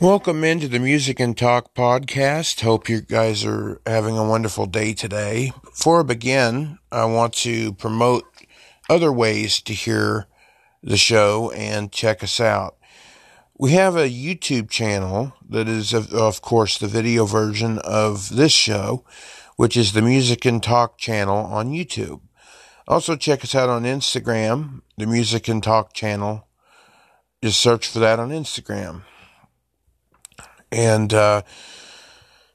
Welcome into the Music and Talk podcast. Hope you guys are having a wonderful day today. Before I begin, I want to promote other ways to hear the show and check us out. We have a YouTube channel that is, of, of course, the video version of this show, which is the Music and Talk channel on YouTube. Also, check us out on Instagram, the Music and Talk channel. Just search for that on Instagram. And uh,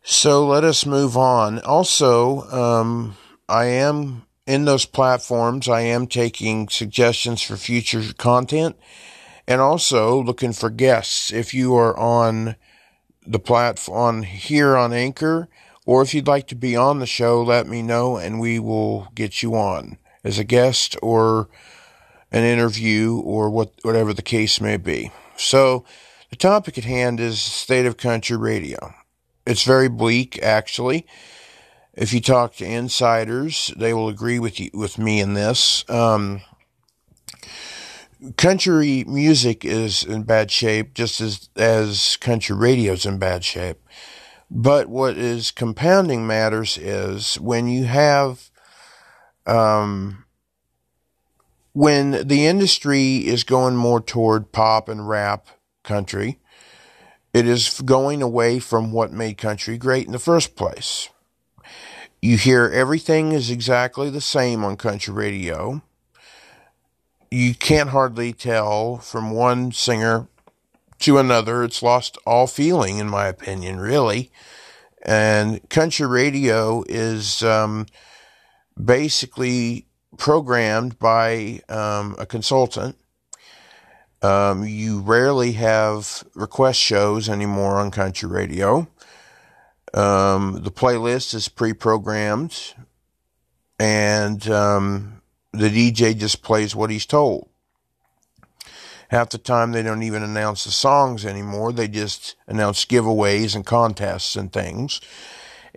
so let us move on. Also, um, I am in those platforms, I am taking suggestions for future content and also looking for guests. If you are on the platform here on Anchor, or if you'd like to be on the show, let me know and we will get you on as a guest or an interview or what, whatever the case may be. So, the topic at hand is state of country radio. It's very bleak, actually. If you talk to insiders, they will agree with you with me in this. Um, country music is in bad shape, just as as country radio is in bad shape. But what is compounding matters is when you have um, when the industry is going more toward pop and rap country. It is going away from what made country great in the first place. You hear everything is exactly the same on country radio. You can't hardly tell from one singer to another. It's lost all feeling, in my opinion, really. And country radio is um, basically programmed by um, a consultant um, you rarely have request shows anymore on country radio. Um, the playlist is pre programmed, and um, the DJ just plays what he's told. Half the time, they don't even announce the songs anymore, they just announce giveaways and contests and things.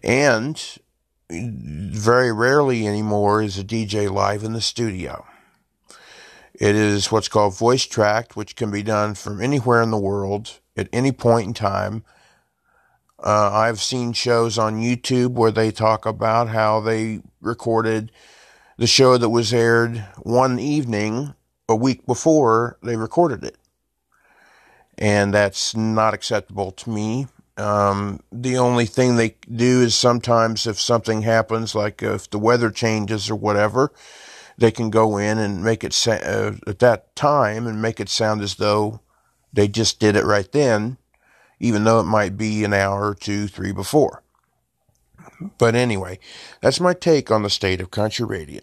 And very rarely anymore is a DJ live in the studio. It is what's called voice tracked, which can be done from anywhere in the world at any point in time. Uh, I've seen shows on YouTube where they talk about how they recorded the show that was aired one evening a week before they recorded it. And that's not acceptable to me. Um, the only thing they do is sometimes if something happens, like if the weather changes or whatever, they can go in and make it sa- uh, at that time and make it sound as though they just did it right then, even though it might be an hour two, three before. But anyway, that's my take on the state of country radio.